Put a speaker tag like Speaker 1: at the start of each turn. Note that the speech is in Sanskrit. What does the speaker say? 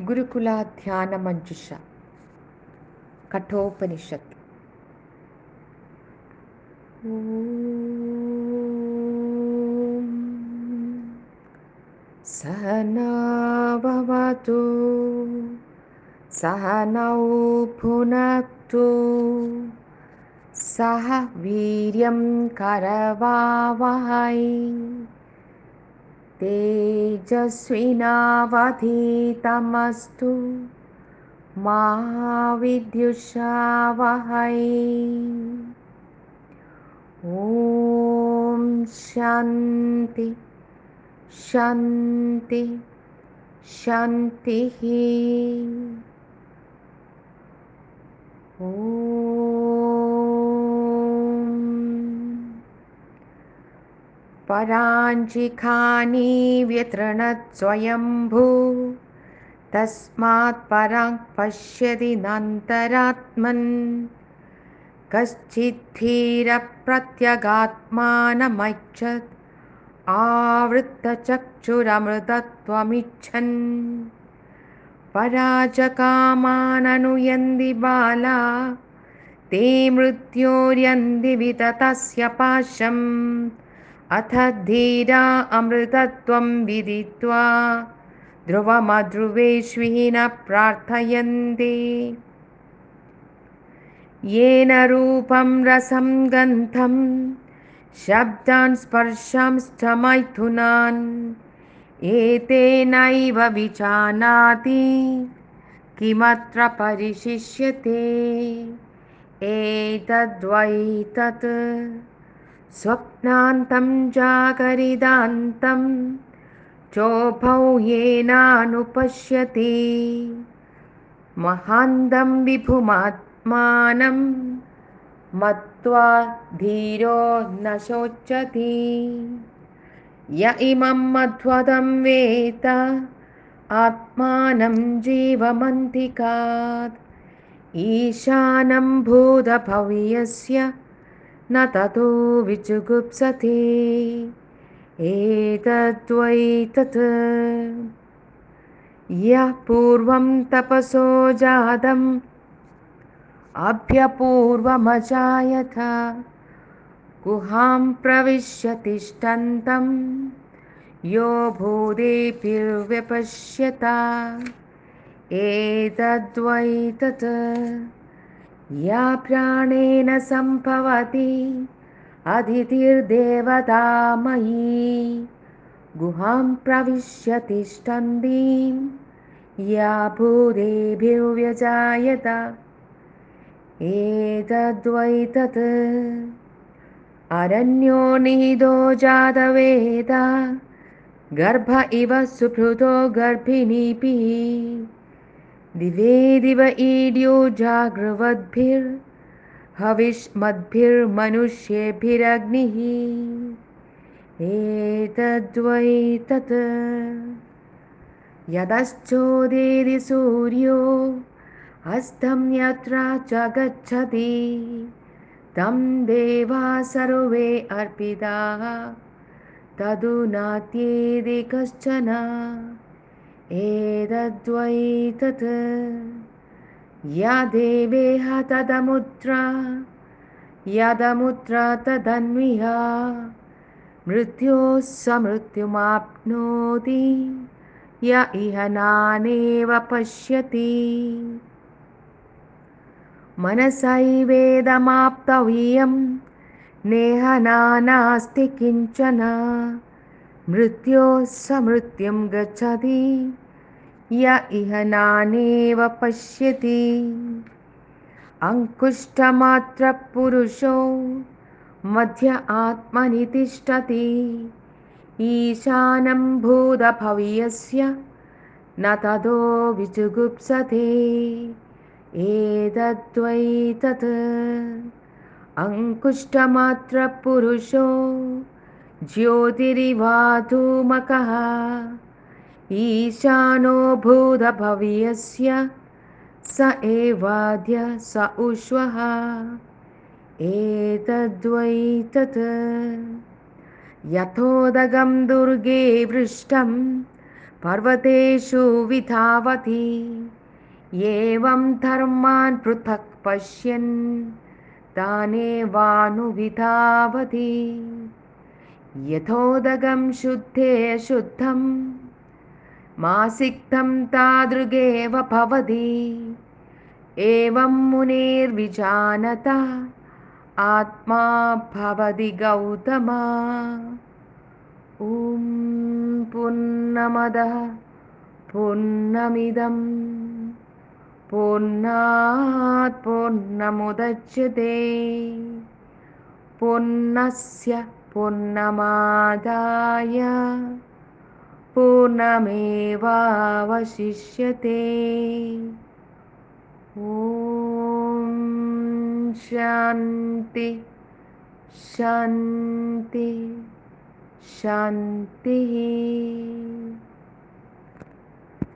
Speaker 1: गुरुकुलाध्यानमञ्जुषा। कठोपनिषत्। सहनावतु सहनौ भुनक्तु सह वीर्यं करवावहै तेजस्विनावधीतमस्तु मा विद्युषावहै ॐ शान्ति शान्ति शान्तिः पराञ्चिखानि व्यतृणत्स्वयम्भू। तस्मात् परां पश्यति नन्तरात्मन्। कश्चिद्धीरप्रत्यगात्मानमैच्छत् आवृत्तचक्षुरमृतत्वमिच्छन्। पराजकामाननुयन्ति बाला ते मृत्योर्यन्ति विततस्य पाशम् अथ धीरा अमृतत्वं विदित्वा ध्रुवमध्रुवेष्विहीन प्रार्थयन्ति। येन रूपं रसं गन्धं शब्दान् स्पर्शांश्च मैथुनान् एतेनैव विजानाति किमत्र परिशिष्यते। एतद्वैतत् स्वप्नान्तं जागरिदान्तं चोभौ येनानुपश्यति। महान्तं विभुमात्मानं मत्वा धीरो न शोचति। य इमं मध्वदं वेत आत्मानं जीवमन्तिकात्। ईशानं भूतभव्यस्य न ततो विजुगुप्सते। एतद्वैतत् यः पूर्वं तपसो जातम् अभ्यपूर्वमजायथ गुहां प्रविश्य तिष्ठन्तं यो भूदेभिर्व्यपश्यत। एतद्वैतत् या प्राणेन सम्भवति अदितिर्देवतामयी गुहां प्रविश्य तिष्ठन्तीं या भूदेभिर्व्यजायत। एतद्वैतत्। अरण्यो निहितो जातवेद गर्भ इव सुहृतो गर्भिणीभिः दिवे दिव ईड्यो जागृवद्भिर्हविष्मद्भिर्मनुष्येभिरग्निः एतद्वैतत्। यतश्चोदेति सूर्यो हस्तं यत्र च गच्छति। तं देवा सर्वे अर्पिताः तदु नात्येदि एतद्वैतत् या देवेह तदमुत्रा यदमुत्र तदन्विहा। मृत्योः समृत्युमाप्नोति य इह नानेव पश्यति। मनसैवेदमाप्तव्यं नेहना नास्ति किञ्चन। मृत्योः समृत्युं गच्छति य इह नानेव पश्यति। अङ्कुष्ठमात्रपुरुषो मध्य आत्मनि तिष्ठति। ईशानं भूतभव्यस्य न ततो विजुगुप्सते। एतद्वैतत्। अङ्कुष्ठमात्रपुरुषो ज्योतिरिवाधूमकः ईशानो भूतभव्यस्य स एवाद्य स उष्वः। एतद्वैतत् यथोदगं दुर्गे वृष्टं पर्वतेषु विधावति। एवं धर्मान् पृथक् पश्यन् तानेवानुविधावति यथोदगं शुद्धे शुद्धं मासिक्तं तादृगेव भवति। एवं मुनेर्विजानता आत्मा भवति गौतमा। ॐ पुन्नमदः पुन्नमिदं पुन्नात् पुन्नमुदच्यते पुन्नस्य पुन्नमादाय पूर्णमेवावशिष्यते। ॐ शान्ति शान्ति शान्तिः